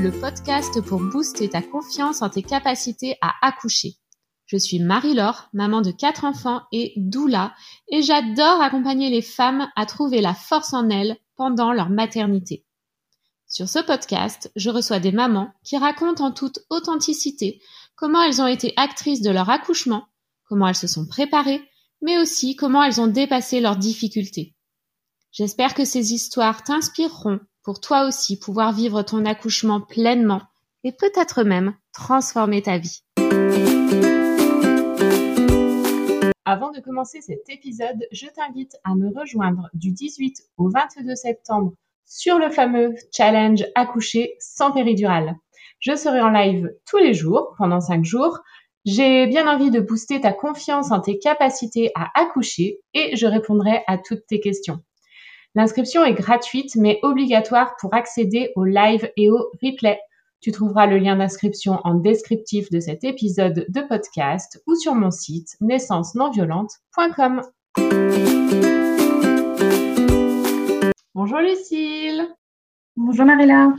Le podcast pour booster ta confiance en tes capacités à accoucher. Je suis Marie-Laure, maman de quatre enfants et doula, et j'adore accompagner les femmes à trouver la force en elles pendant leur maternité. Sur ce podcast, je reçois des mamans qui racontent en toute authenticité comment elles ont été actrices de leur accouchement, comment elles se sont préparées, mais aussi comment elles ont dépassé leurs difficultés. J'espère que ces histoires t'inspireront pour toi aussi pouvoir vivre ton accouchement pleinement et peut-être même transformer ta vie. Avant de commencer cet épisode, je t'invite à me rejoindre du 18 au 22 septembre sur le fameux challenge accoucher sans péridurale. Je serai en live tous les jours pendant 5 jours. J'ai bien envie de booster ta confiance en tes capacités à accoucher et je répondrai à toutes tes questions. L'inscription est gratuite mais obligatoire pour accéder au live et au replay. Tu trouveras le lien d'inscription en descriptif de cet épisode de podcast ou sur mon site naissance-non-violente.com. Bonjour Lucille. Bonjour Marilla.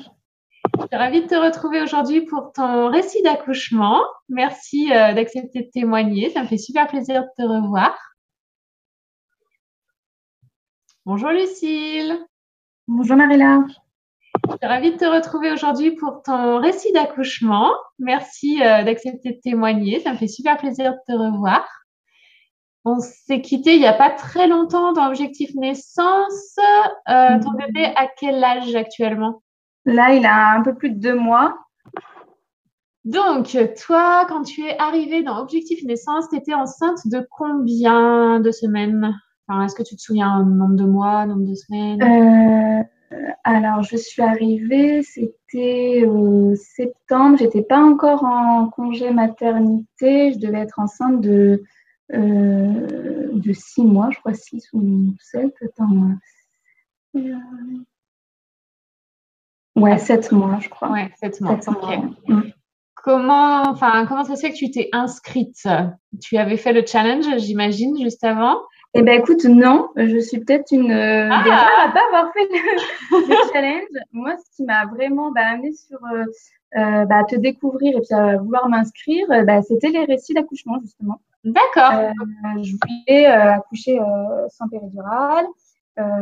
Je suis ravie de te retrouver aujourd'hui pour ton récit d'accouchement. Merci euh, d'accepter de témoigner. Ça me fait super plaisir de te revoir. Bonjour Lucille. Bonjour Marilla. Je suis ravie de te retrouver aujourd'hui pour ton récit d'accouchement. Merci euh, d'accepter de témoigner. Ça me fait super plaisir de te revoir. On s'est quitté il n'y a pas très longtemps dans Objectif Naissance. Euh, ton bébé a quel âge actuellement? Là, il a un peu plus de deux mois. Donc, toi, quand tu es arrivée dans Objectif Naissance, tu étais enceinte de combien de semaines? Est-ce que tu te souviens un nombre de mois, nombre de semaines? Euh, Alors, je suis arrivée, c'était au septembre. J'étais pas encore en congé maternité. Je devais être enceinte de, euh, de six mois, je crois, six ou sept. Attends. Euh, Ouais, sept mois, je crois. Ouais, sept mois. Mm. Comment, enfin, comment ça se fait que tu t'es inscrite? Tu avais fait le challenge, j'imagine, juste avant Eh bien, écoute, non. Je suis peut-être une euh, ah! des rares à pas avoir fait le, challenge. Moi, ce qui m'a vraiment bah, amené sur euh, euh, bah, te découvrir et puis à vouloir m'inscrire, bah, c'était les récits d'accouchement, justement. D'accord. je voulais accoucher sans péridurale.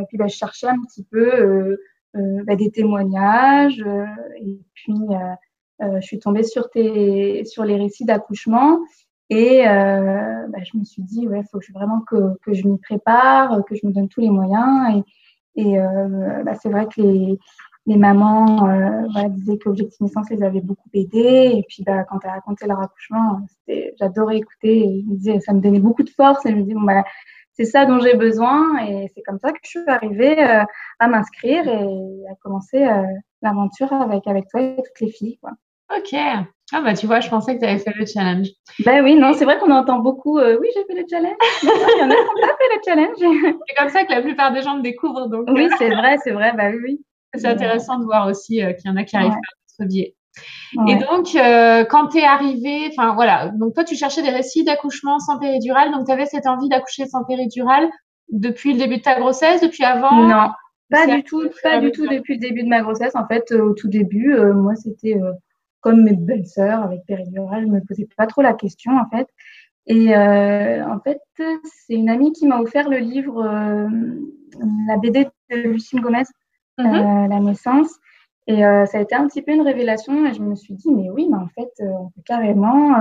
puis, bah, je cherchais un petit peu euh, bah, des témoignages. Euh, et puis, euh, je suis tombée sur, tes, sur les récits d'accouchement. Et bah, je me suis dit, il faut vraiment que, que je m'y prépare, que je me donne tous les moyens. Et, et bah, c'est vrai que les, les mamans voilà, disaient que Objectif Naissance les avait beaucoup aidées. Et puis, bah, quand as raconté leur accouchement, j'adorais écouter. Et me ça me donnait beaucoup de force. Et je me disais, bon, bah, c'est ça dont j'ai besoin. Et c'est comme ça que je suis arrivée euh, à m'inscrire et à commencer euh, l'aventure avec, avec toi et toutes les filles. Quoi. Ok. Ah bah tu vois, je pensais que tu avais fait le challenge. Ben oui, non, c'est vrai qu'on entend beaucoup, euh, oui, j'ai fait le challenge. Il y en a qui n'ont pas fait le challenge. c'est comme ça que la plupart des gens me découvrent. Donc, oui, c'est vrai, c'est vrai, bah oui. C'est intéressant de voir aussi qu'il y en a qui arrivent à notre biais. Et donc, euh, quand tu es arrivée, enfin voilà, donc toi, tu cherchais des récits d'accouchement sans péridurale, donc tu avais cette envie d'accoucher sans péridurale depuis le début de ta grossesse, depuis avant? Non, pas du tout, pas du tout depuis le début de ma grossesse. En fait, euh, au tout début, euh, moi, c'était comme mes belles-sœurs avec péridurale, je me posais pas trop la question, en fait. Et en fait, c'est une amie qui m'a offert le livre, la BD de Lucille Gomez, mm-hmm. La naissance. Et euh, ça a été un petit peu une révélation et je me suis dit, mais oui, mais en fait, euh, on peut carrément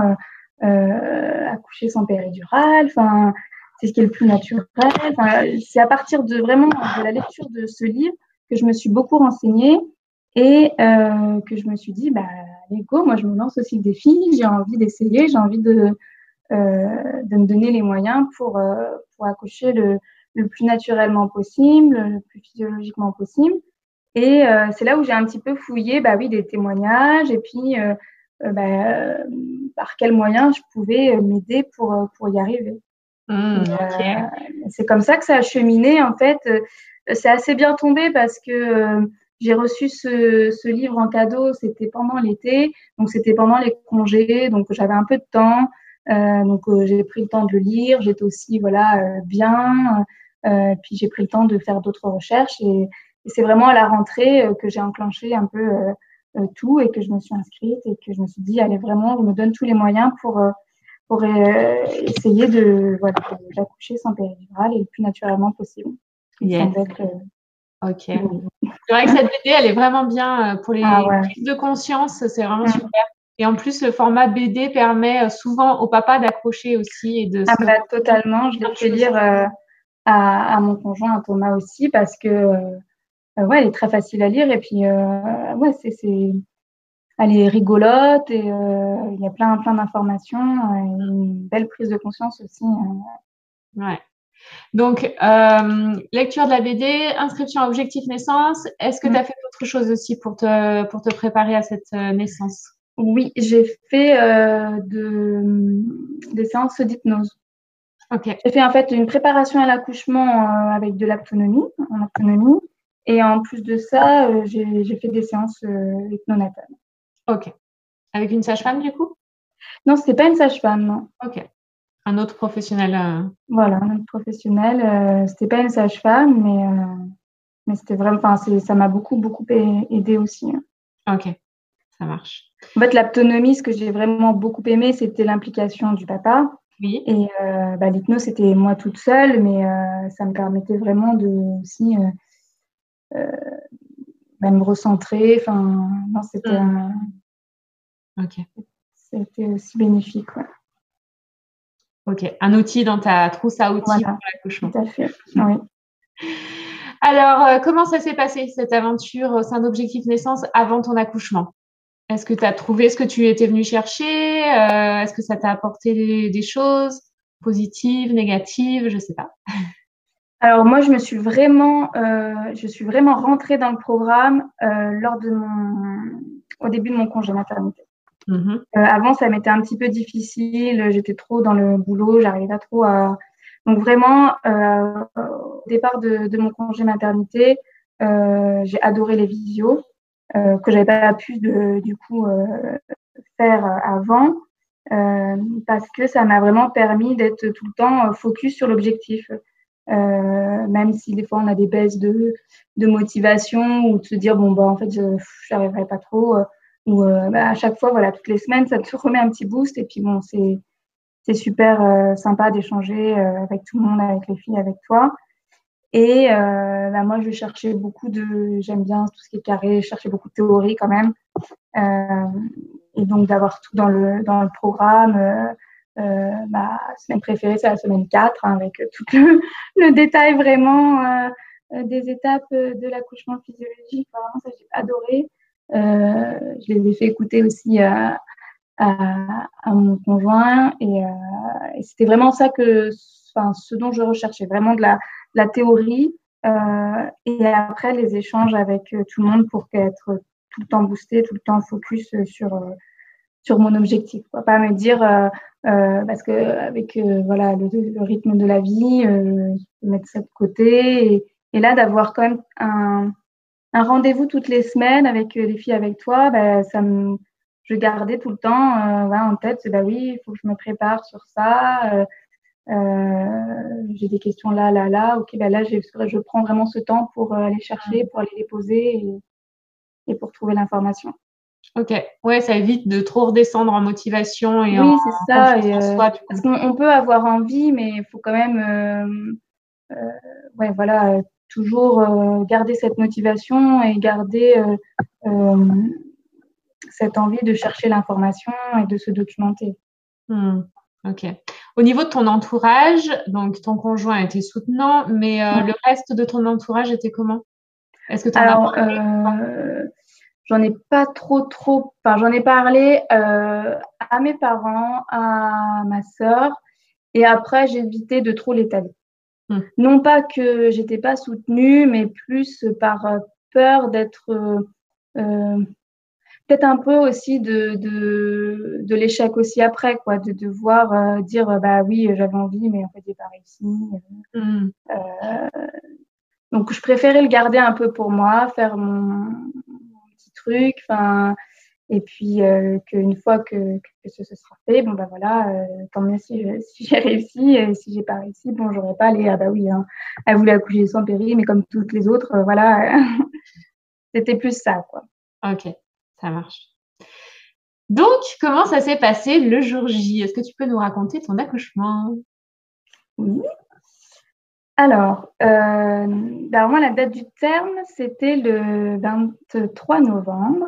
euh, accoucher sans péridurale. Enfin, c'est ce qui est le plus naturel. c'est à partir de vraiment de la lecture de ce livre que je me suis beaucoup renseignée et que je me suis dit, bah, allez, go, moi, je me lance aussi le défi. J'ai envie d'essayer, j'ai envie de, de me donner les moyens pour, pour accoucher le, le plus naturellement possible, le plus physiologiquement possible. Et euh, c'est là où j'ai un petit peu fouillé, bah oui, des témoignages et puis euh, euh, bah, par quels moyens je pouvais m'aider pour, pour y arriver. Mmh, c'est comme ça que ça a cheminé. En fait, c'est assez bien tombé parce que j'ai reçu ce, ce, livre en cadeau, c'était pendant l'été, donc c'était pendant les congés, donc j'avais un peu de temps, euh, donc j'ai pris le temps de le lire, j'étais aussi voilà bien, puis j'ai pris le temps de faire d'autres recherches et, c'est vraiment à la rentrée que j'ai enclenché un peu tout et que je me suis inscrite et que je me suis dit, allez, vraiment, je me donne tous les moyens pour, pour essayer de voilà, d'accoucher sans péridurale et le plus naturellement possible. Ok. C'est vrai que cette BD, elle est vraiment bien pour les ah prises de conscience. C'est vraiment mm. super. Et en plus, le format BD permet euh, souvent au papa d'accrocher aussi et de. Ah bah, totalement. Je l'ai fait lire euh, à, à, mon conjoint, à Thomas aussi, parce que euh, ouais, elle est très facile à lire et puis ouais, c'est, c'est, elle est rigolote et il y a plein plein d'informations, une belle prise de conscience aussi. Ouais. Donc, lecture de la BD, inscription à Objectif Naissance. Est-ce que tu as fait autre chose aussi pour te, pour te préparer à cette naissance? Oui, j'ai fait euh, de, des séances d'hypnose. J'ai fait en fait une préparation à l'accouchement euh, avec de l'autonomie, en et en plus de ça, euh, j'ai fait des séances hypnonatales. Ok. Avec une sage-femme du coup? Non, c'était pas une sage-femme, non. Ok. Un autre professionnel. Voilà, un autre professionnel. c'était pas une sage-femme, mais mais c'était vraiment, enfin, ça m'a beaucoup beaucoup aidé aussi. Hein. Ok, ça marche. En fait, l'autonomie, ce que j'ai vraiment beaucoup aimé, c'était l'implication du papa. Oui. Et euh, bah, l'hypnose, c'était moi toute seule, mais euh, ça me permettait vraiment de aussi euh, bah, me recentrer. Enfin, non, c'était hmm. Ok. C'était aussi bénéfique. Ok, un outil dans ta trousse à outils pour l'accouchement. Tout à fait, oui. Alors, comment ça s'est passé cette aventure au sein d'Objectif Naissance avant ton accouchement? Est-ce que tu as trouvé ce que tu étais venu chercher euh, Est-ce que ça t'a apporté des, choses positives, négatives Je ne sais pas? Alors moi, je me suis vraiment, euh, je suis vraiment rentrée dans le programme euh, lors de mon, au début de mon congé maternité. Mm-hmm. avant, ça m'était un petit peu difficile. J'étais trop dans le boulot, j'arrivais pas trop à. Donc vraiment, au départ de, de, mon congé maternité, j'ai adoré les visios. Euh, que j'avais pas pu de, du coup euh, faire avant euh, parce que ça m'a vraiment permis d'être tout le temps focus sur l'objectif. Euh, même si des fois on a des baisses de, de motivation ou de se dire bon bah en fait je n'arriverai pas trop ou bah, à chaque fois voilà toutes les semaines ça te remet un petit boost et puis bon c'est c'est super sympa d'échanger avec tout le monde avec les filles avec toi et euh, bah, moi, je cherchais beaucoup de, j'aime bien tout ce qui est carré, je cherchais beaucoup de théorie quand même. Euh, et donc d'avoir tout dans le, dans le programme. Euh, euh ma semaine préférée, c'est la semaine 4, hein, avec tout le, le, détail vraiment euh, des étapes de l'accouchement physiologique. Vraiment, ça, j'ai adoré. Je les ai fait écouter aussi à, à, à mon conjoint. Et, et c'était vraiment ça que, enfin, ce dont je recherchais, vraiment de la, la théorie euh, et après les échanges avec euh, tout le monde pour être tout le temps boosté, tout le temps focus euh, sur sur mon objectif. Quoi. Pas me dire parce que avec voilà le, rythme de la vie, mettre ça de côté et, et là d'avoir quand même un, un rendez-vous toutes les semaines avec les filles avec toi, bah, ça me je gardais tout le temps euh, en tête, bah oui, il faut que je me prépare sur ça. Euh, j'ai des questions là, là, là. Ok, ben là, je prends vraiment ce temps pour euh, aller chercher, pour aller les poser et, pour trouver l'information. Ok, ouais, ça évite de trop redescendre en motivation et oui, c'est ça. Euh, parce qu'on peut avoir envie, mais il faut quand même, ouais, voilà, toujours garder cette motivation et garder cette envie de chercher l'information et de se documenter. Hmm. Ok. Au niveau de ton entourage, donc ton conjoint était soutenant, mais euh, le reste de ton entourage était comment? Est-ce que tu en as euh, J'en ai pas trop, trop. Enfin, j'en ai parlé euh, à mes parents, à ma sœur, et après j'ai évité de trop l'étaler. Hmm. Non pas que j'étais pas soutenue, mais plus par peur d'être peut-être un peu aussi de, de, de l'échec aussi après, quoi, de devoir euh, dire euh, bah oui, j'avais envie, mais en fait, j'ai pas réussi. Mm. Euh, donc, je préférais le garder un peu pour moi, faire mon, petit truc, enfin, Et puis qu'une fois que, que, ce, sera fait, bon bah voilà, tant mieux si, si j'ai réussi. Si j'ai pas réussi, bon j'aurais pas allé ah bah oui, hein, elle voulait accoucher sans péri, mais comme toutes les autres, voilà, c'était plus ça quoi. Ok, ça marche. Donc, comment ça s'est passé le jour J? Est-ce que tu peux nous raconter ton accouchement? Oui. Alors, euh, ben, moi, la date du terme, c'était le 23 novembre.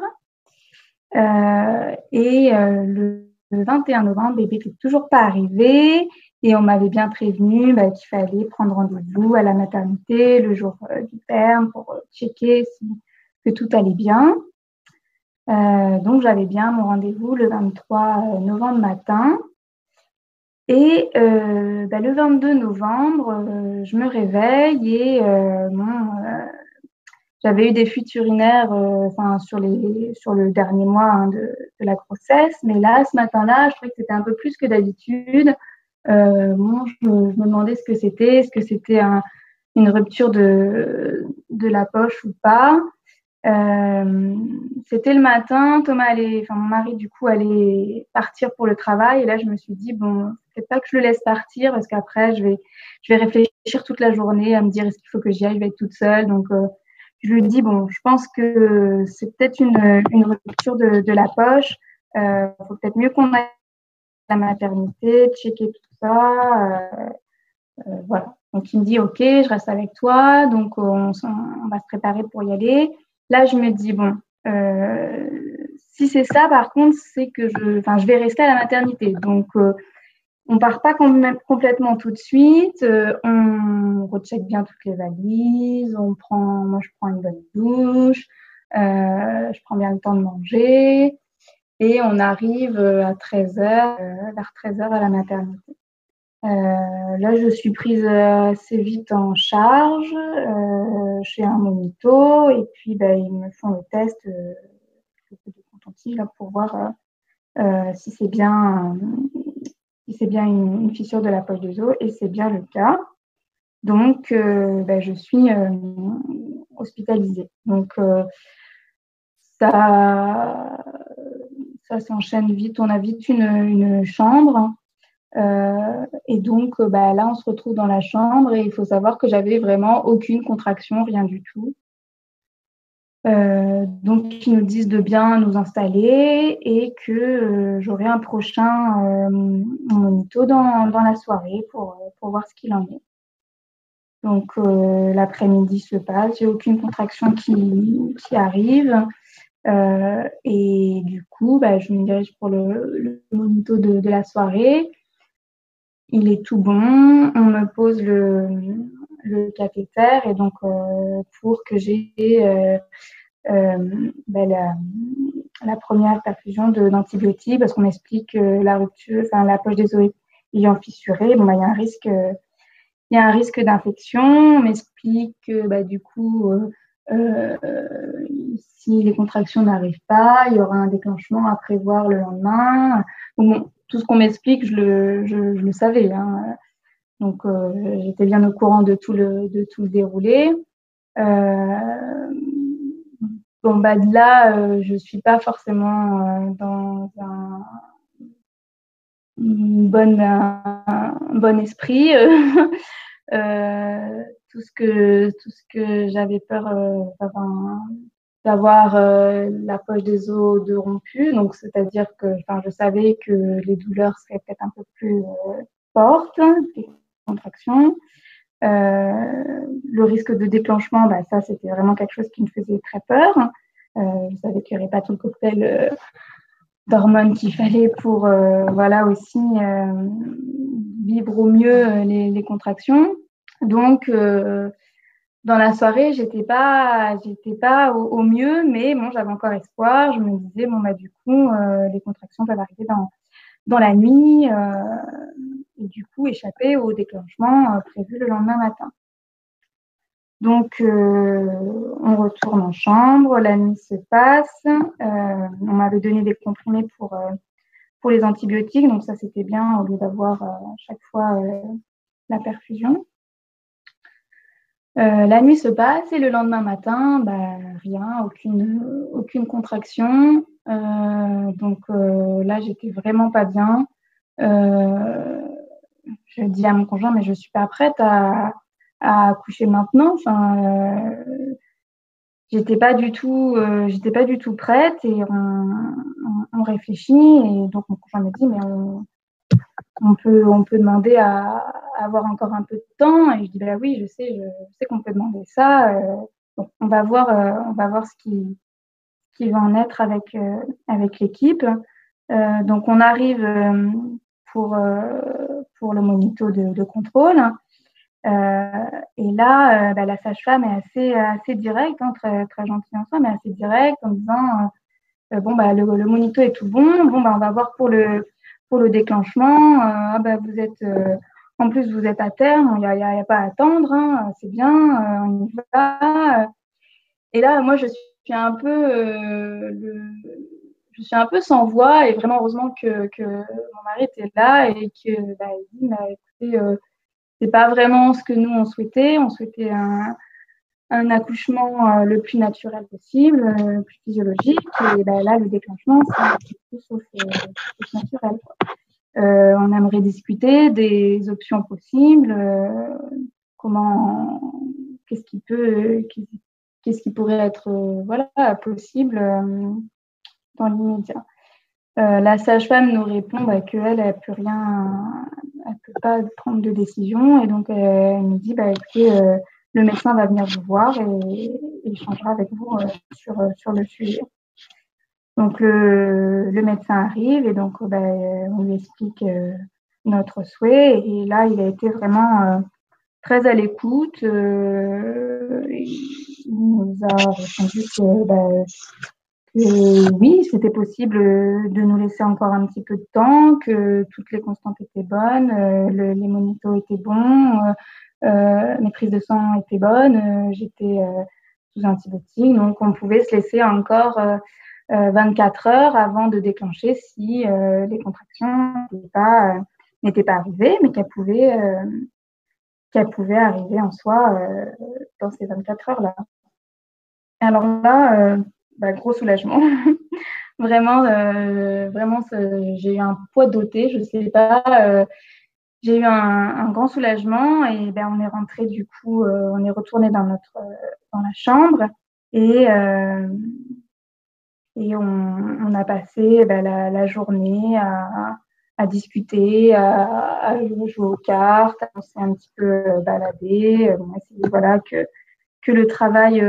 Euh, et euh, le, 21 novembre, bébé n'était toujours pas arrivé. Et on m'avait bien prévenu ben, qu'il fallait prendre rendez-vous à la maternité le jour du terme pour checker si, que tout allait bien. Euh, donc, j'avais bien mon rendez-vous le 23 euh, novembre matin. Et euh, bah, le 22 novembre, je me réveille et j'avais eu des fuites urinaires enfin, sur, les, sur le dernier mois hein, de, la grossesse. Mais là, ce matin-là, je trouvais que c'était un peu plus que d'habitude. Bon, je, me demandais ce que c'était, est-ce que c'était une rupture de, de la poche ou pas. Euh, c'était le matin, Thomas allait, enfin mon mari du coup allait partir pour le travail et là je me suis dit bon peut pas que je le laisse partir parce qu'après je vais je vais réfléchir toute la journée à me dire est-ce qu'il faut que j'y aille, je vais être toute seule donc euh, je lui dis bon je pense que c'est peut-être une, une rupture de, de la poche, euh, faut peut-être mieux qu'on aille la maternité, checker tout ça, euh, euh, voilà. Donc il me dit ok je reste avec toi. Donc on, on va se préparer pour y aller. Là, je me dis, bon, euh, si c'est ça, par contre, c'est que je, enfin, je vais rester à la maternité. Donc, euh, on part pas complètement tout de suite. Euh, on recheck bien toutes les valises. On prend, moi, je prends une bonne douche. je prends bien le temps de manger. Et on arrive à 13h, vers 13h à la maternité. Euh, là, je suis prise assez vite en charge euh, chez un monito et puis ben, ils me font le test euh, pour voir euh, si c'est bien, c'est bien une, fissure de la poche des os et c'est bien le cas. Donc, ben, je suis hospitalisée. Donc, ça, ça s'enchaîne vite. On a vite une, chambre. Euh, et donc, euh, bah, là, on se retrouve dans la chambre et il faut savoir que j'avais vraiment aucune contraction, rien du tout. Euh, donc, ils nous disent de bien nous installer et que euh, j'aurai un prochain euh, monito dans, la soirée pour, voir ce qu'il en est. Donc, l'après-midi se passe, j'ai aucune contraction qui, arrive. et du coup, bah, je me dirige pour le, monito de la soirée il est tout bon. On me pose le, le cathéter et donc euh, pour que j'ai euh, euh, ben, la, première perfusion d'antibiotiques parce qu'on m'explique que la rupture, enfin la poche des os ayant fissuré, ben, il y a un risque, d'infection. On m'explique que bah, du coup, si les contractions n'arrivent pas, il y aura un déclenchement à prévoir le lendemain. tout ce qu'on m'explique, je le, je, le savais. Hein. Donc, euh, j'étais bien au courant de tout le, de tout le déroulé. Euh, bon, bah, de là, euh, je suis pas forcément euh, dans un, bonne, un, bon esprit. tout ce que, tout ce que j'avais peur, enfin, d'avoir euh, la poche des os de rompu. Donc, c'est-à-dire que je savais que les douleurs seraient peut-être un peu plus euh, fortes, des contractions. Euh, le risque de déclenchement, bah, ça, c'était vraiment quelque chose qui me faisait très peur. je savais qu'il n'y aurait pas tout le cocktail d'hormones qu'il fallait pour voilà aussi vivre au mieux les, contractions. Donc, dans la soirée, j'étais pas, j'étais pas au, mieux, mais bon, j'avais encore espoir. Je me disais, bon, bah, du coup, euh, les contractions peuvent arriver dans, la nuit, euh, et du coup, échapper au déclenchement euh, prévu le lendemain matin. Donc, on retourne en chambre, la nuit se passe. on m'avait donné des comprimés pour, pour les antibiotiques, donc ça, c'était bien au lieu d'avoir chaque fois la perfusion. la nuit se passe et le lendemain matin, bah, rien, aucune, aucune contraction. donc là, j'étais vraiment pas bien. Je dis à mon conjoint, mais je suis pas prête à, à accoucher maintenant. Enfin, j'étais pas du tout, euh, j'étais pas du tout prête et on, on, réfléchit et donc mon conjoint me dit mais on, peut, on peut demander à, avoir encore un peu de temps et je dis bah oui, je sais, je, sais qu'on peut demander ça. Euh, on va voir, euh, on va voir ce qui, qui va en être avec avec l'équipe. donc on arrive pour pour le monito de, contrôle. Euh, et là, euh, bah, la sage-femme est assez, assez directe, hein, très, très gentille en soi, mais assez directe en disant euh, bon, bah, le, le, monito est tout bon, bon, bah, on va voir pour le, pour le déclenchement. ah, bah, vous êtes, en plus, vous êtes à terme, il n'y a, y a, pas à attendre, hein, c'est bien, on y va. Et là, moi, je suis un peu, le, je suis un peu sans voix et vraiment heureusement que, que mon mari était là et que bah, il dit, bah, écoutez, c'est pas vraiment ce que nous on souhaitait. On souhaitait un, un accouchement euh, le plus naturel possible, euh, le plus physiologique. Et ben, là, le déclenchement, c'est tout sauf, euh, naturel. Euh, on aimerait discuter des options possibles. comment, qu'est-ce qui peut, qu'est-ce qui pourrait être, voilà, possible dans l'immédiat. Euh, la sage-femme nous répond bah, qu'elle n'a plus rien, elle peut pas prendre de décision et donc elle nous dit bah, écoutez, euh, le médecin va venir vous voir et, il changera avec vous euh, sur, sur le sujet. Donc le, médecin arrive et donc bah, on lui explique notre souhait et là il a été vraiment très à l'écoute. il nous a répondu que oui, c'était possible euh, de nous laisser encore un petit peu de temps, que toutes les constantes étaient bonnes, euh, les monitos étaient bons, euh, mes prises de sang étaient bonnes, j'étais sous antibiotiques, donc on pouvait se laisser encore 24 heures avant de déclencher si les contractions n'étaient pas, pas arrivées, mais qu'elles pouvaient, pouvaient arriver en soi dans ces 24 heures-là. Alors là, bah, gros soulagement. vraiment, euh, vraiment, j'ai eu un poids doté, je sais pas. Euh, j'ai eu un, grand soulagement et ben on est rentré du coup, euh, on est retourné dans notre dans la chambre et et on, on, a passé ben, la, la, journée à, à discuter, à, à, jouer aux cartes, à s'est un petit peu baladé, on a essayé voilà que que le travail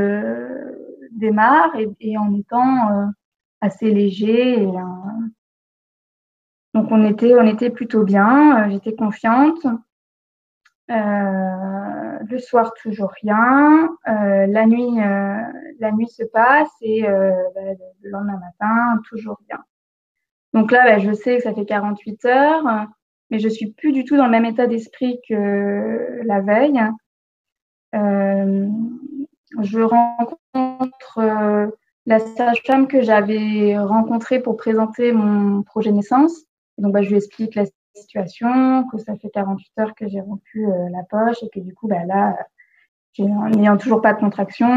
démarre et, en étant euh, assez léger. Euh, donc on était, on était plutôt bien, euh, j'étais confiante. le soir, toujours rien. la, nuit, la nuit se passe et bah, le lendemain matin, toujours rien. Donc là, bah, je sais que ça fait 48 heures, mais je suis plus du tout dans le même état d'esprit que la veille. Je rencontre euh, la sage-femme que j'avais rencontrée pour présenter mon projet naissance. donc, bah, je lui explique la situation, que ça fait 48 heures que j'ai rompu euh, la poche et que du coup, bah, là, n'ayant toujours pas de contraction,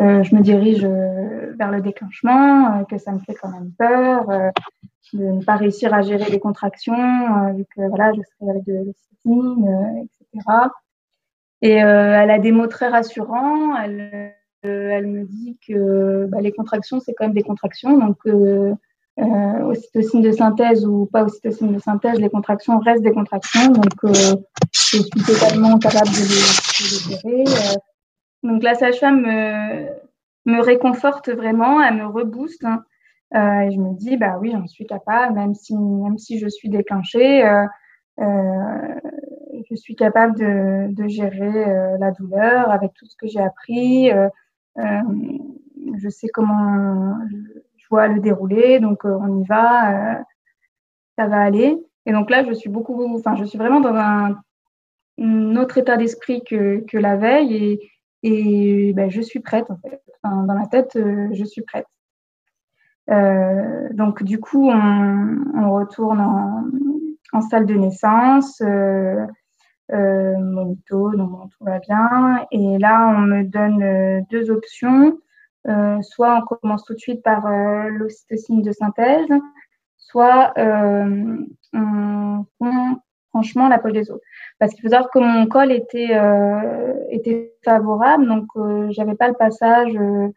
euh, je me dirige vers le déclenchement, que ça me fait quand même peur de ne pas réussir à gérer les contractions, vu que voilà, je serai avec de l'ocytocine, etc. Et elle a des mots très rassurants. Elle, euh, me dit que bah, les contractions, c'est quand même des contractions. Donc, euh, euh, ocytocine de synthèse ou pas ocytocine de synthèse, les contractions restent des contractions. Donc, je suis totalement capable de les, gérer. donc, la sage-femme me, me, réconforte vraiment, elle me rebooste. Hein. et je me dis, bah oui, j'en suis capable, même si, même si je suis déclenchée, je suis capable de, gérer la douleur avec tout ce que j'ai appris. Euh, je sais comment je vois le dérouler, donc euh, on y va, euh, ça va aller. Et donc là, je suis beaucoup, enfin, je suis vraiment dans un, autre état d'esprit que, que, la veille et, ben, je suis prête en fait. Enfin, dans ma tête, je suis prête. Euh, donc du coup, on, retourne en, salle de naissance. Euh, monito, donc tout va bien. Et là, on me donne deux options. soit on commence tout de suite par l'ocytocine de synthèse, soit on, on franchement la poche des os. Parce qu'il faut savoir que mon col était, euh, était favorable, donc euh, j'avais pas le passage euh,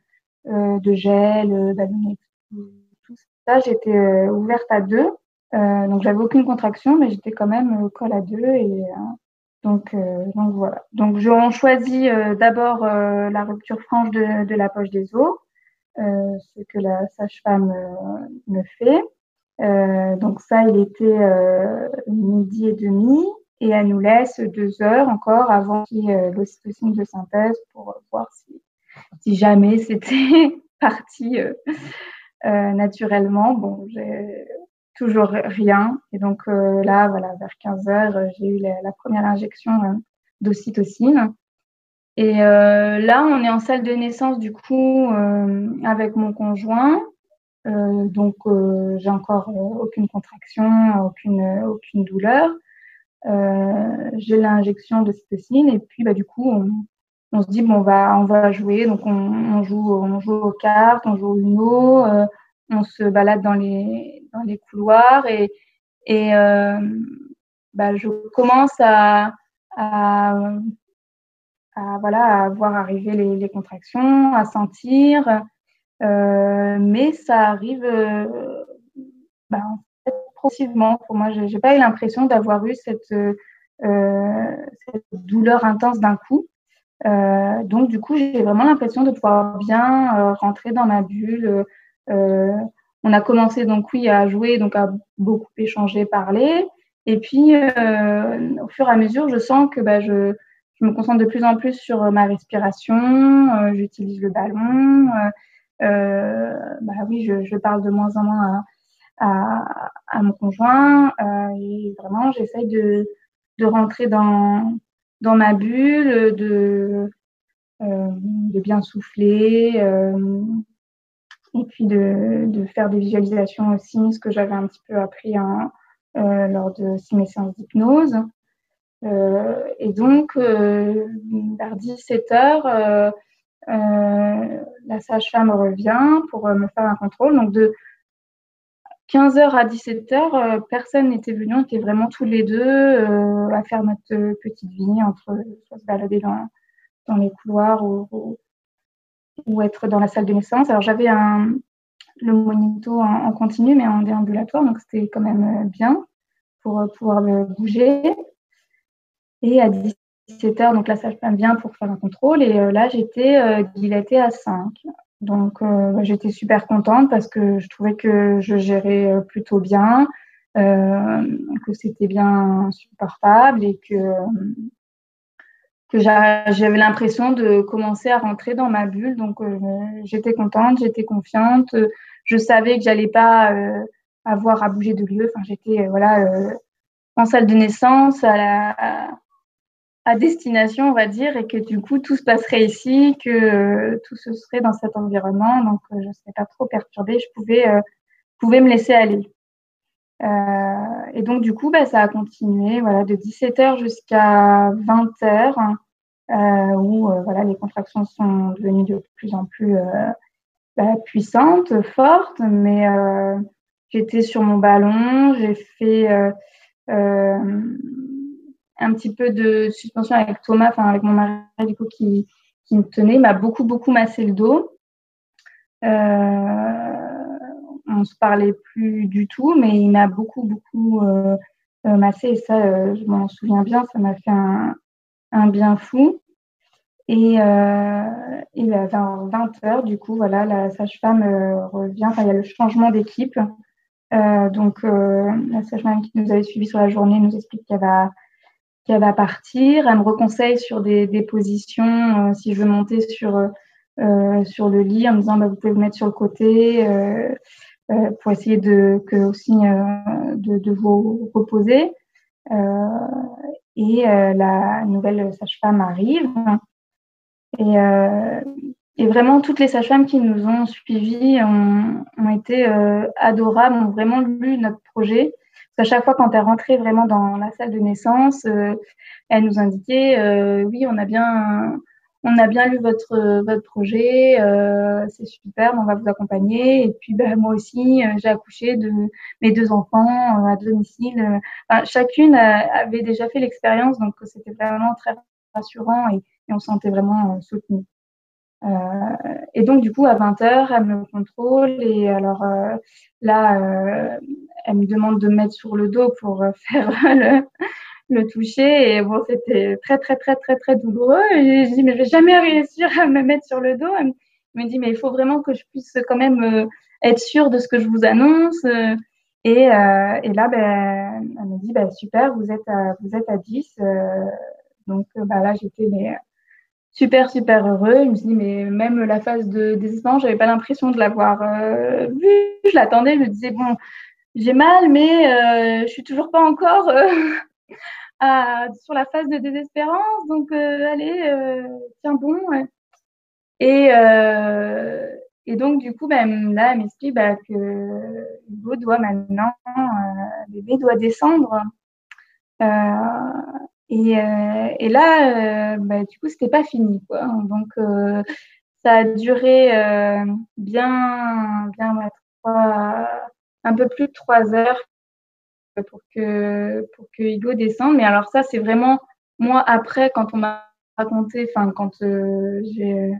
euh de gel, euh, tout ça. J'étais ouverte à deux, donc j'avais aucune contraction, mais j'étais quand même col à deux et donc, donc voilà. Donc on choisit d'abord la rupture franche de, de, la poche des os, ce que la sage-femme me fait. Euh, donc ça, il était euh, midi et demi et elle nous laisse deux heures encore avant euh, l'ocytocine de synthèse pour voir si, si jamais c'était parti euh, euh, naturellement. Bon, toujours rien. Et donc là, voilà, vers 15 heures, j'ai eu la, première injection d'ocytocine. Et là, on est en salle de naissance du coup avec mon conjoint. Euh, donc, euh, j'ai encore euh, aucune contraction, aucune, aucune douleur. j'ai l'injection de cytocine et puis, bah, du coup, on, se dit bon on va on va jouer donc on, joue on joue aux cartes on joue au Uno euh, on se balade dans les couloirs et et euh, bah, je commence à, voir arriver les, contractions à sentir euh, mais ça arrive euh, bah, progressivement. Pour moi, j'ai pas eu l'impression d'avoir eu cette, douleur intense d'un coup. Donc, du coup, j'ai vraiment l'impression de pouvoir bien rentrer dans ma bulle. On a commencé donc oui à jouer, donc à beaucoup échanger, parler. Et puis, au fur et à mesure, je sens que bah, je, je me concentre de plus en plus sur ma respiration. J'utilise le ballon. Euh, bah oui, je, je, parle de moins en moins à, à, à mon conjoint euh, et vraiment j'essaye de, de rentrer dans, dans ma bulle, de, euh, de bien souffler euh, et puis de, faire des visualisations aussi, ce que j'avais un petit peu appris euh, lors de mes séances d'hypnose. Euh, et donc, vers 17 heures, euh, la sage-femme revient pour euh, me faire un contrôle. Donc de 15h à 17h, euh, personne n'était venu, on était vraiment tous les deux à faire notre petite vie, entre soit se balader dans, dans les couloirs ou, ou, être dans la salle de naissance. Alors j'avais le monito en, continu, mais en déambulatoire, donc c'était quand même bien pour pouvoir bouger. Et à 17 heures, donc la sage-femme vient pour faire un contrôle et euh, là j'étais euh, dilatée à 5. Donc euh, bah, j'étais super contente parce que je trouvais que je gérais euh, plutôt bien, que c'était bien supportable et que que j'avais l'impression de commencer à rentrer dans ma bulle. Donc j'étais contente, j'étais confiante, je savais que j'allais pas avoir à bouger de lieu. Enfin j'étais voilà en salle de naissance à destination, on va dire, et que du coup tout se passerait ici, que euh, tout se serait dans cet environnement, donc euh, je ne serais pas trop perturbée, je pouvais, euh, pouvais me laisser aller. Euh, et donc du coup, bah, ça a continué, voilà, de 17h jusqu'à 20h, hein, où voilà, les contractions sont devenues de plus en plus bah, puissantes, fortes, mais j'étais sur mon ballon, j'ai fait un petit peu de suspension avec Thomas, enfin avec mon mari du coup qui, qui me tenait, m'a beaucoup beaucoup massé le dos. Euh, on se parlait plus du tout, mais il m'a beaucoup beaucoup euh, euh massé et ça, euh, je m'en souviens bien, ça m'a fait un, bien fou. Et, euh, ben, vers 20 heures, du coup, voilà, la sage-femme revient. Il y a le changement d'équipe. donc, la sage-femme qui nous avait suivi sur la journée nous explique qu'elle va qu'elle va partir. Elle me reconseille sur des, positions, si je veux monter sur, sur le lit, en me disant bah, vous pouvez vous mettre sur le côté pour essayer de, que aussi de, de, vous reposer. et la nouvelle sage-femme arrive. Et, et, vraiment, toutes les sages-femmes qui nous ont suivis ont, ont été adorables, ont vraiment lu notre projet Parce qu'à chaque fois, quand elle rentrait vraiment dans la salle de naissance, elle nous indiquait, oui, on a bien on a bien lu votre votre projet, euh, c'est super, on va vous accompagner. Et puis ben, moi aussi, euh, j'ai accouché de mes deux enfants euh, à domicile. Enfin, chacune avait déjà fait l'expérience, donc c'était vraiment très rassurant et, on se sentait vraiment soutenu. et donc du coup à 20 h elle me contrôle et alors là, elle me demande de me mettre sur le dos pour faire le le toucher. Et bon, c'était très, très, très, très, très douloureux. Et je dis, mais je vais jamais réussir à me mettre sur le dos. Elle me dit, mais il faut vraiment que je puisse quand même euh, être sûre de ce que je vous annonce. Et, euh, et là, ben, elle me dit, ben, super, vous êtes à, vous êtes à 10. Euh, donc ben, là, j'étais super, super heureux. Je me suis mais même la phase de désespoir, j'avais pas l'impression de l'avoir euh, vue. Je l'attendais, je me disais, bon, j'ai mal, mais euh, je suis toujours pas encore sur la phase de désespérance. Donc, euh, allez, euh, tiens bon. Et, euh, et donc, du coup, ben, là, elle m'explique bah, que Hugo doit maintenant, doit descendre. Et, et, là, bah, du coup, c'était pas fini. Quoi. Donc, ça a duré bien, bien un peu plus de trois heures pour que, pour que Hugo descende. Mais alors ça, c'est vraiment moi après, quand on m'a raconté, enfin quand euh, j'ai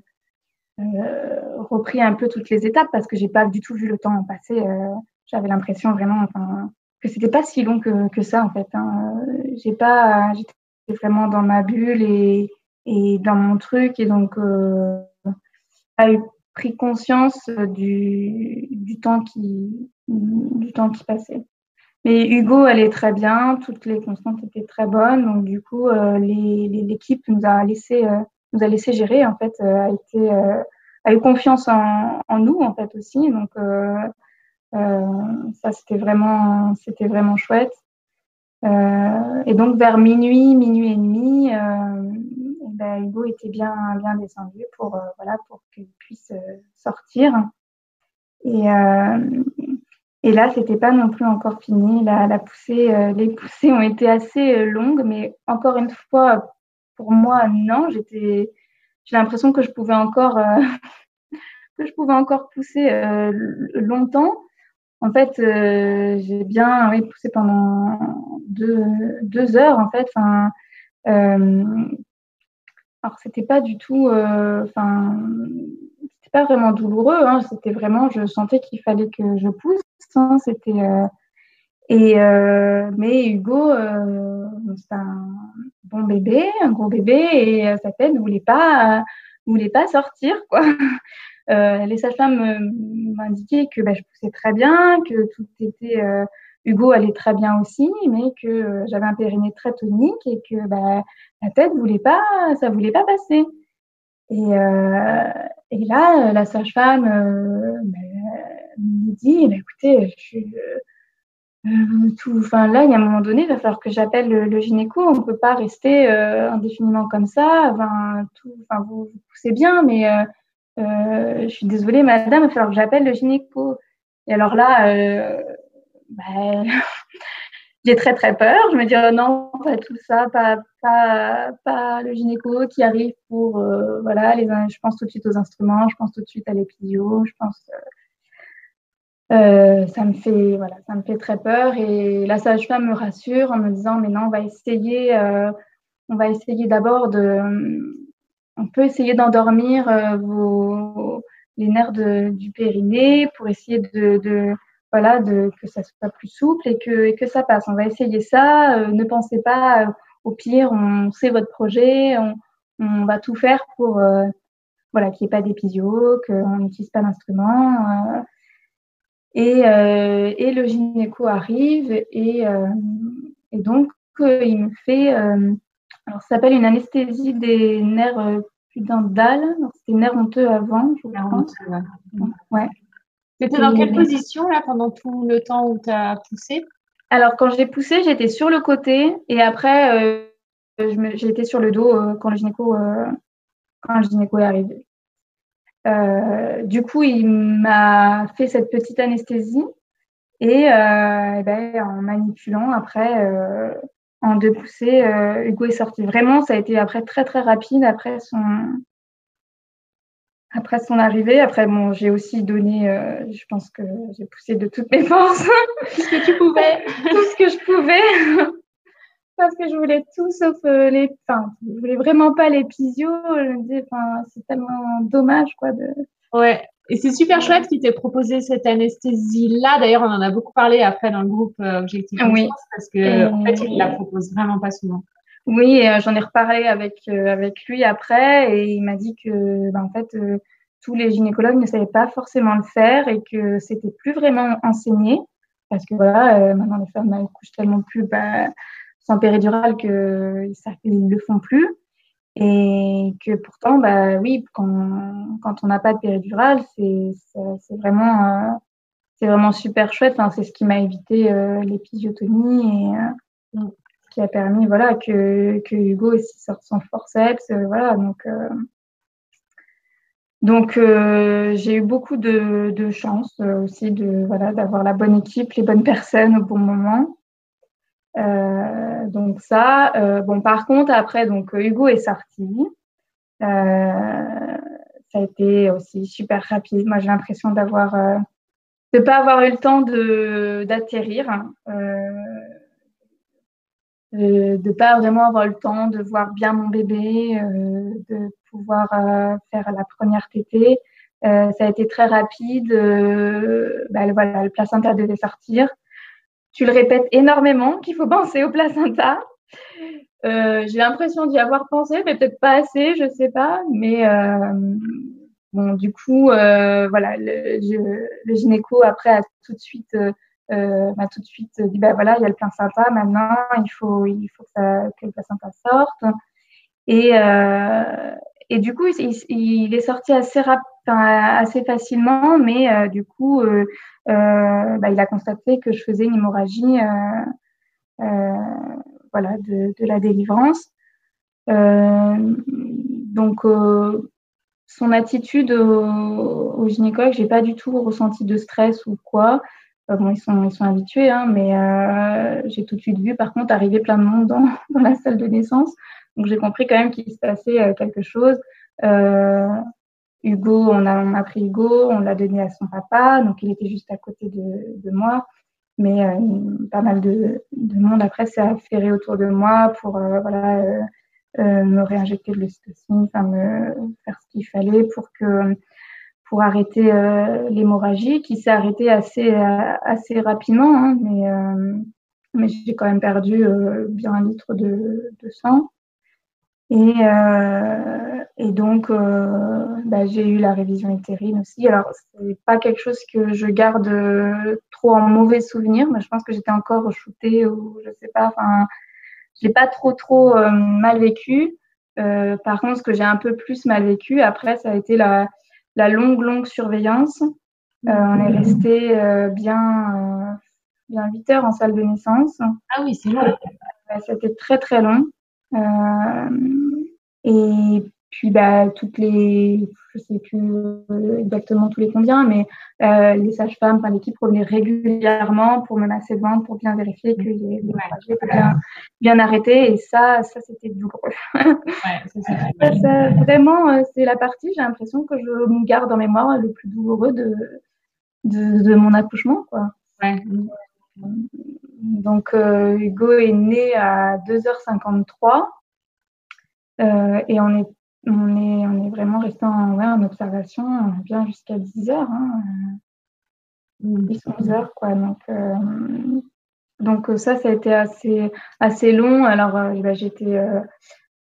euh, repris un peu toutes les étapes, parce que j'ai pas du tout vu le temps passer. Euh, j'avais l'impression vraiment, enfin, que c'était pas si long que, que ça en fait. Hein. J'ai pas, j'étais vraiment dans ma bulle et, et dans mon truc et donc euh, j'ai pris conscience du, du temps qui du temps qui passait. Mais Hugo, elle est très bien, toutes les constantes étaient très bonnes, donc du coup, euh, l'équipe nous a laissé euh, nous a laissé gérer en fait, euh, a été a eu confiance en, en, nous en fait aussi, donc ça c'était vraiment c'était vraiment chouette. et donc vers minuit, minuit et demi, eh ben, Hugo était bien bien descendu pour voilà pour qu'il puisse sortir. Et, et là, c'était pas non plus encore fini. La, poussée, euh, les poussées ont été assez euh, longues, mais encore une fois, pour moi, non. J'étais, j'ai l'impression que je pouvais encore, euh, que je pouvais encore pousser longtemps. En fait, j'ai bien oui, poussé pendant deux, deux heures, en fait. Enfin, alors, c'était pas du tout, enfin, c'était pas vraiment douloureux. Hein. C'était vraiment, je sentais qu'il fallait que je pousse. C'était euh, et euh, mais Hugo, euh, c'est un bon bébé, un gros bébé, et sa tête ne voulait pas, voulait pas sortir quoi. les sages-femmes m'indiquaient que bah, je poussais très bien, que tout était Hugo allait très bien aussi, mais que j'avais un périnée très tonique et que bah, la tête voulait pas, ça voulait pas passer. Et, et là, la sage-femme bah, dit, bah, écoutez, je euh, tout, enfin là, il y a un moment donné, il va falloir que j'appelle le, gynéco. On ne peut pas rester euh, indéfiniment comme ça. Tout, enfin, vous, poussez bien, mais euh, je suis désolée, madame, il va falloir que j'appelle le gynéco. Et alors là, bah, j'ai très très peur. Je me dis oh non, pas tout ça, pas, pas, pas le gynéco qui arrive pour voilà les. Je pense tout de suite aux instruments, je pense tout de suite à l'épidio, je pense euh, ça me fait voilà, ça me fait très peur et la sage-femme me rassure en me disant mais non, on va essayer, euh, on va essayer d'abord de, on peut essayer d'endormir euh, vos les nerfs du périnée pour essayer de, de voilà de que ça soit plus souple et que et que ça passe. On va essayer ça. Euh, ne pensez pas au pire, on sait votre projet, on, on va tout faire pour voilà qu'il n'y ait pas d'épisio, qu'on n'utilise pas d'instrument et, euh, et le gynéco arrive et, euh, et donc euh, il me fait, alors ça s'appelle une anesthésie des nerfs pudendales, c'était nerfs honteux avant, je crois. Ouais. C'était dans quelle position là pendant tout le temps où tu as poussé? Alors quand j'ai poussé, j'étais sur le côté et après été sur le dos quand le gynéco quand le gynéco est arrivé. Euh, du coup, il m'a fait cette petite anesthésie Et, ben, en manipulant, après, en deux poussées, Hugo est sorti. Vraiment, ça a été après très très rapide après son, après son arrivée. Après, bon, j'ai aussi donné, euh, je pense que j'ai poussé de toutes mes forces. tout ce que tu pouvais. tout ce que je pouvais. Parce que je voulais tout sauf euh, les. Enfin, je voulais vraiment pas les pisios. Je me disais, enfin, c'est tellement dommage, quoi. De... Ouais. Et c'est super chouette qu'il t'ait proposé cette anesthésie-là. D'ailleurs, on en a beaucoup parlé après dans le groupe euh, Objectif oui. parce que en fait, il la propose vraiment pas souvent. Oui, euh, j'en ai reparlé avec euh, avec lui après et il m'a dit que ben, en fait euh, tous les gynécologues ne savaient pas forcément le faire et que c'était plus vraiment enseigné parce que voilà maintenant les femmes elles couchent tellement plus bah, sans péridurale que ils le font plus. Et que pourtant bah oui quand quand on n'a pas de péridurale c'est vraiment c'est vraiment super chouette. Enfin, c'est ce qui m'a évité l'épisiotomie et mm. qui a permis voilà que, que Hugo aussi sorte son forceps euh, voilà. Donc euh, donc euh, j'ai eu beaucoup de, de chance aussi de voilà d'avoir la bonne équipe les bonnes personnes au bon moment donc ça bon par contre après donc Hugo est sorti ça a été aussi super rapide moi j'ai l'impression d'avoir de pas avoir eu le temps de d'atterrir hein de ne pas vraiment avoir le temps de voir bien mon bébé, euh, de pouvoir euh, faire la première tétée. Euh, ça a été très rapide. Bah, voilà, le placenta devait sortir. Tu le répètes énormément qu'il faut penser au placenta. J'ai l'impression d'y avoir pensé, mais peut-être pas assez, je sais pas. Mais bon, du coup, voilà, le, gynéco après a tout de suite euh, m'a tout de suite dit bah voilà il y a le placenta maintenant il faut il faut que, le placenta sorte et euh, et du coup il, il, est sorti assez rap assez facilement mais euh, du coup euh, euh, bah, il a constaté que je faisais une hémorragie voilà de, de, la délivrance donc son attitude au, au gynécologue j'ai pas du tout ressenti de stress ou quoi bon, ils sont, ils sont habitués, hein, mais euh, j'ai tout de suite vu, par contre, arriver plein de monde dans, dans la salle de naissance. Donc, j'ai compris quand même qu'il se passait euh, quelque chose. Euh, Hugo, on a, on a pris Hugo, on l'a donné à son papa, donc il était juste à côté de, de moi. Mais euh, pas mal de, de, monde après s'est affairé autour de moi pour euh, voilà, euh, me réinjecter de l'ocytocine, faire ce qu'il fallait pour que pour arrêter l'hémorragie qui s'est arrêtée assez, assez rapidement, hein, mais, mais j'ai quand même perdu bien un litre de, de sang. Et, et donc, bah, j'ai eu la révision utérine aussi. Alors, c'est pas quelque chose que je garde trop en mauvais souvenir, mais je pense que j'étais encore shootée ou je sais pas. Enfin, j'ai pas trop trop mal vécu. par contre, ce que j'ai un peu plus mal vécu après, ça a été la, la longue, longue surveillance. Euh, on est resté euh, bien, euh, bien 8 heures en salle de naissance. Ah oui, c'est long. C'était très, très long. et puis, bah, toutes les, je sais plus exactement tous les combien, mais les sages-femmes, enfin, l'équipe revenait régulièrement pour me masser le ventre, pour bien vérifier que les, les bien, bien arrêté. Et ça, ça c'était douloureux. vraiment, c'est la partie, j'ai l'impression que je me garde en mémoire le plus douloureux de, de, de mon accouchement. Quoi. Donc, Hugo est né à 2h53 euh, et on est on est, on est vraiment resté en, ouais, en observation bien jusqu'à 10 heures, hein, 10, 11 heures, quoi. Donc, euh, donc ça, ça a été assez, assez long. Alors, euh, bah, j'étais euh,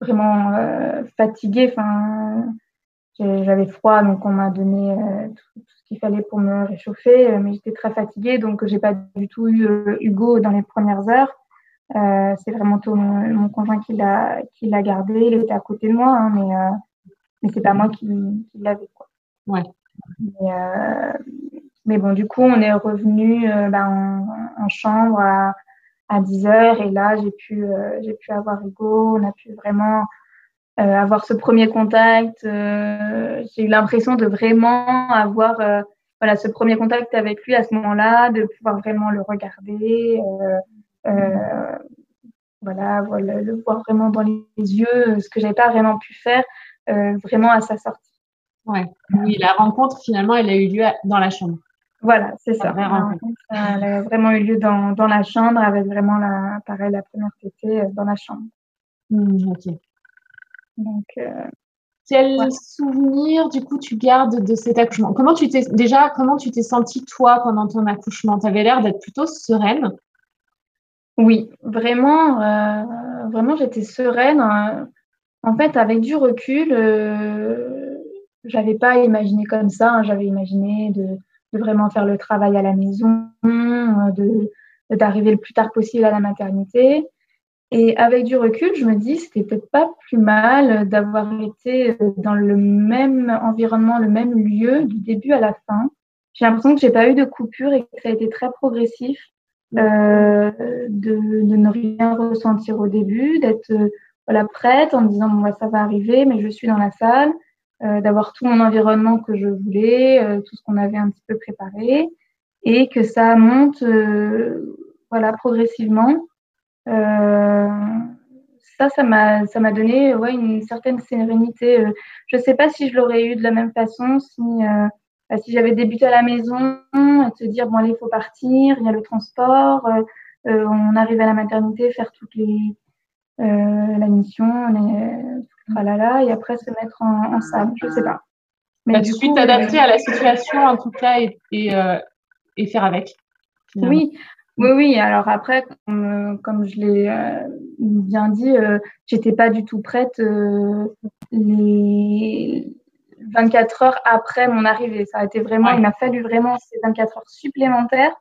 vraiment euh, fatiguée. Enfin, j'avais froid, donc on m'a donné tout, tout, ce qu'il fallait pour me réchauffer, mais j'étais très fatiguée, donc j'ai pas du tout eu Hugo dans les premières heures. Euh, c'est vraiment tout mon, mon conjoint qui l'a qui l'a gardé. Il était à côté de moi, hein, mais euh, mais c'est pas moi qui, qui l'avais quoi. Ouais. Mais, euh, mais, bon, du coup, on est revenu euh, ben, en, en, chambre à, à 10 heures et là, j'ai pu euh, j'ai pu avoir Hugo. On a pu vraiment avoir ce premier contact. j'ai eu l'impression de vraiment avoir voilà, ce premier contact avec lui à ce moment-là, de pouvoir vraiment le regarder, voilà, voilà, le voir vraiment dans les yeux, ce que j'avais pas vraiment pu faire vraiment à sa sortie. Ouais. Oui, la rencontre finalement, elle a eu lieu dans la chambre. Voilà, c'est ça. elle a vraiment eu lieu dans, dans, la chambre avec vraiment la, pareil, la première tétée dans la chambre. Mmh, ok. Donc, euh, quel souvenir du coup tu gardes de cet accouchement? Comment tu t'es déjà comment tu t'es sentie toi pendant ton accouchement? Tu avais l'air d'être plutôt sereine. Oui, vraiment, euh, vraiment j'étais sereine. Hein. En fait, avec du recul, euh, j'avais pas imaginé comme ça. Hein. J'avais imaginé de, vraiment faire le travail à la maison, de d'arriver le plus tard possible à la maternité. Et avec du recul, je me dis, c'était peut-être pas plus mal d'avoir été dans le même environnement, le même lieu du début à la fin. J'ai l'impression que j'ai pas eu de coupure et que ça a été très progressif euh, de, de, ne rien ressentir au début, d'être voilà prête en me disant bon bah, ça va arriver, mais je suis dans la salle, euh, d'avoir tout mon environnement que je voulais, euh, tout ce qu'on avait un petit peu préparé, et que ça monte euh, voilà progressivement euh, ça, ça m'a, ça m'a donné ouais, une certaine sérénité. Euh, je ne sais pas si je l'aurais eu de la même façon si, euh, si j'avais débuté à la maison, à se dire bon allez, il faut partir, il y a le transport, on arrive à la maternité, faire toutes les la mission, on là et après se mettre en, salle. Je sais pas. Mais bah, du coup, t'adapter à la situation en tout cas et, et, et faire avec. Oui, oui, oui. Alors après, comme, je l'ai euh, bien dit, euh, j'étais pas du tout prête euh, les 24 heures après mon arrivée. Ça a été vraiment, il m'a fallu vraiment ces 24 heures supplémentaires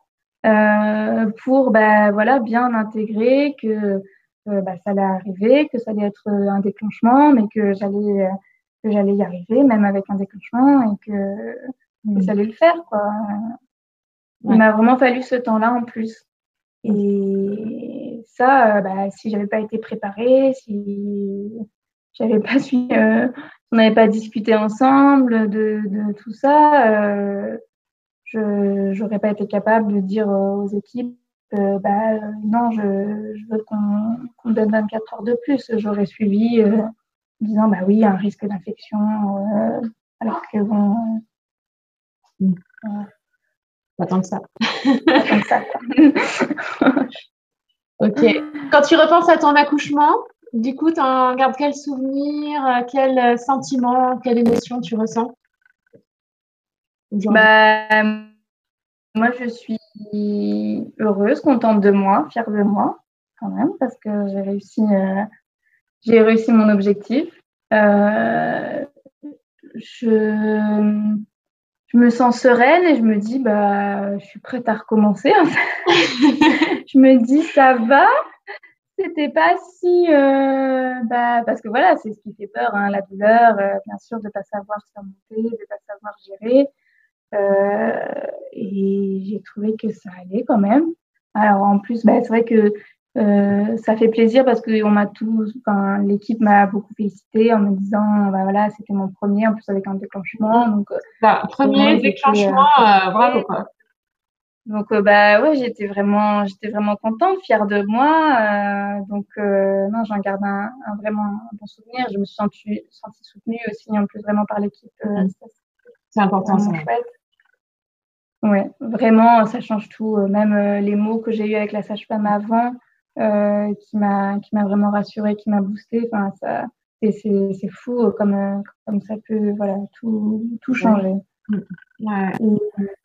pour, bah, voilà, bien intégrer que bah, ça allait arriver, que ça allait être un déclenchement, mais que j'allais que j'allais y arriver, même avec un déclenchement, et que, que ça allait le faire, quoi. Il m'a vraiment fallu ce temps-là en plus. Et ça, euh, bah, si j'avais pas été préparée, si j'avais pas su, euh, on n'avait pas discuté ensemble de, de tout ça, euh, je n'aurais pas été capable de dire aux équipes, euh, bah, non, je, je veux qu'on qu donne 24 heures de plus. J'aurais suivi euh, en disant, bah oui, un risque d'infection, alors que bon. Mmh. Pas tant que ça. ok. Quand tu repenses à ton accouchement, du coup, tu en gardes quel souvenir, euh, quel sentiment, quelle émotion tu ressens bah, Moi, je suis heureuse, contente de moi, fière de moi, quand même, parce que j'ai réussi, euh, j'ai réussi mon objectif. Euh, je je me sens sereine et je me dis, bah, je suis prête à recommencer. je me dis, ça va. C'était pas si, euh, bah, parce que voilà, c'est ce qui fait peur, hein, la douleur, euh, bien sûr, de pas savoir surmonter, de pas savoir gérer. Euh, et j'ai trouvé que ça allait quand même. Alors en plus, bah, c'est vrai que euh, ça fait plaisir parce que on m'a tout, enfin, l'équipe m'a beaucoup félicité en me disant, bah voilà, c'était mon premier, en plus avec un déclenchement. Donc, euh, bah, premier déclenchement, euh, bravo quoi. Donc bah ouais, j'étais vraiment, j'étais vraiment contente, fière de moi. donc non, j'en garde un, un, vraiment un bon souvenir. Je me suis sentie, sentie soutenue aussi en plus vraiment par l'équipe. Mmh. C'est important, c'est chouette. Ouais, vraiment, ça change tout. Même les mots que j'ai eu avec la sage-femme avant, euh, qui m'a qui m'a vraiment rassurée, qui m'a boostée. Enfin, ça, c'est fou comme comme ça peut voilà tout tout changer. Ouais.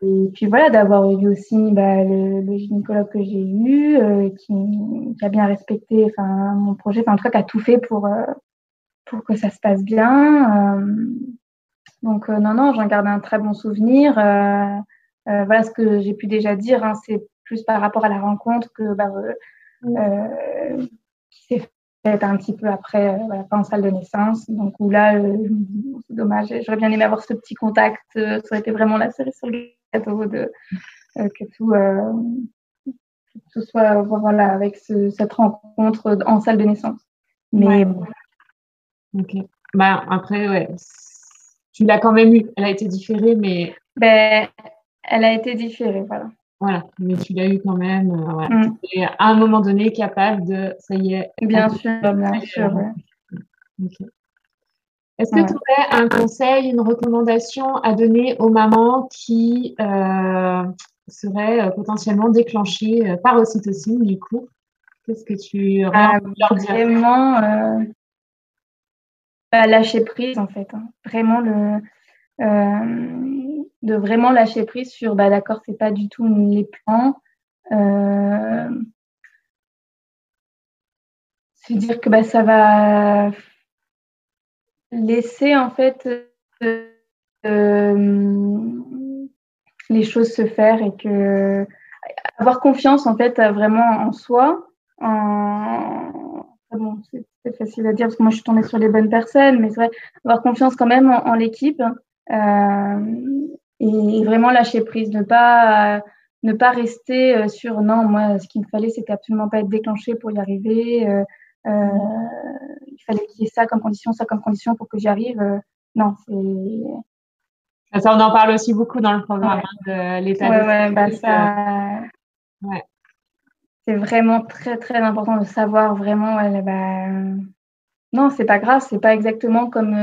Et, puis voilà, d'avoir eu aussi bah, le, le, gynécologue que j'ai eu, euh, qui, qui, a bien respecté mon projet, enfin, en tout cas, qui a tout fait pour, euh, pour que ça se passe bien. Euh, donc, non, non, j'en garde un très bon souvenir. voilà ce que j'ai pu déjà dire, hein, c'est plus par rapport à la rencontre que bah, euh, qui s'est faite un petit peu après, euh, voilà, pas en salle de naissance. Donc, où là, euh, c'est dommage, j'aurais bien aimé avoir ce petit contact. ça aurait été vraiment la série sur le gâteau de, que tout, tout soit voilà, avec ce, cette rencontre en salle de naissance. Mais bon. Ok. Bah, après, ouais. Tu l'as quand même eu. Elle a été différée, mais. Ben, elle a été différée, voilà. Voilà, mais tu l'as eu quand même, euh, mm. Et à un moment donné capable de, ça y est. Bien sûr, bien sûr. Est-ce que tu aurais un conseil, une recommandation à donner aux mamans qui euh, seraient euh, potentiellement déclenchées par ocytocine du coup? Qu'est-ce que tu aurais ah, leur dire Vraiment bah, lâcher prise en fait. Hein. Vraiment le de vraiment lâcher prise sur bah d'accord c'est pas du tout les plans. Euh, c'est dire que bah, ça va laisser en fait euh, les choses se faire et que avoir confiance en fait vraiment en soi en bon, c'est facile à dire parce que moi je suis tombée sur les bonnes personnes mais c'est vrai avoir confiance quand même en, l'équipe euh, et vraiment lâcher prise, ne pas ne pas rester euh, sur non, moi, ce qu'il me fallait, c'était absolument pas être déclenché pour y arriver. Euh, euh, il fallait qu'il y ait ça comme condition, ça comme condition pour que j'y arrive. non, c'est. Ça, on en parle aussi beaucoup dans le programme hein, de l'état ouais, bah, ça... ouais. C'est vraiment très très important de savoir vraiment. Ouais, bah... Non, c'est pas grave, c'est pas exactement comme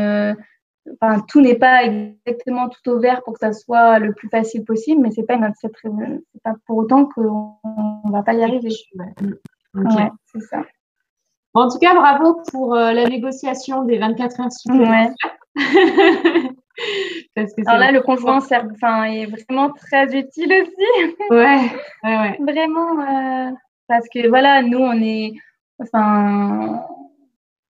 enfin, tout n'est pas exactement tout au vert pour que ça soit le plus facile possible, mais c'est pas c'est pas pour autant qu'on ne va pas y arriver. Ouais, c'est ça. En tout cas, bravo pour euh, la négociation des 24 heures supplémentaires. Parce que Alors là, le conjoint sert, enfin, est vraiment très utile aussi. ouais, ouais, ouais. Vraiment, euh, parce que voilà, nous, on est, enfin,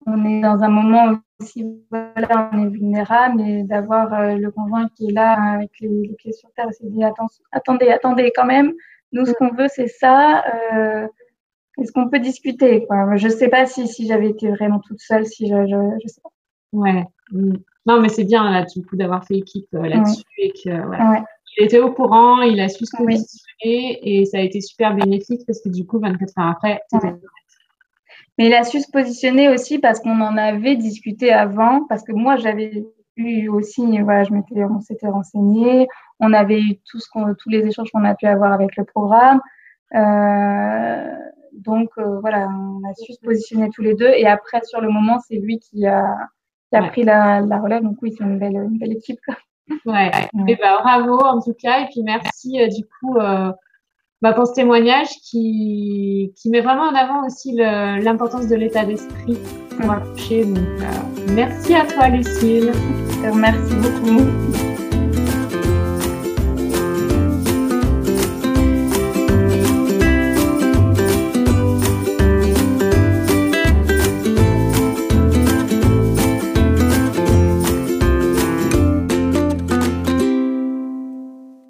on est dans un moment si voilà, on est vulnérable, et d'avoir euh, le conjoint qui est là avec les, pieds sur terre et s'est dit attendez, attendez quand même, nous ce qu'on veut c'est ça, euh, est-ce qu'on peut discuter quoi? Je sais pas si, si j'avais été vraiment toute seule, si je, je, sais pas. Ouais. Mm. Non mais c'est bien là du coup d'avoir fait équipe euh, là-dessus et que voilà. Il était au courant, il a su se positionner et ça a été super bénéfique parce que du coup 24 heures après, c'était mais il a su se positionner aussi parce qu'on en avait discuté avant, parce que moi j'avais eu aussi, voilà, je m'étais, on s'était renseigné, on avait eu tout ce qu'on, tous les échanges qu'on a pu avoir avec le programme. Euh, donc euh, voilà, on a su se positionner tous les deux. Et après, sur le moment, c'est lui qui a, qui a pris la, la, relève. Donc oui, c'est une belle, une belle équipe. Ouais. Et eh ben, bravo en tout cas. Et puis merci euh, du coup euh, bah, pour ce témoignage qui, qui met vraiment en avant aussi l'importance de l'état d'esprit pour accoucher. Donc, euh, merci à toi, Lucille. Merci beaucoup.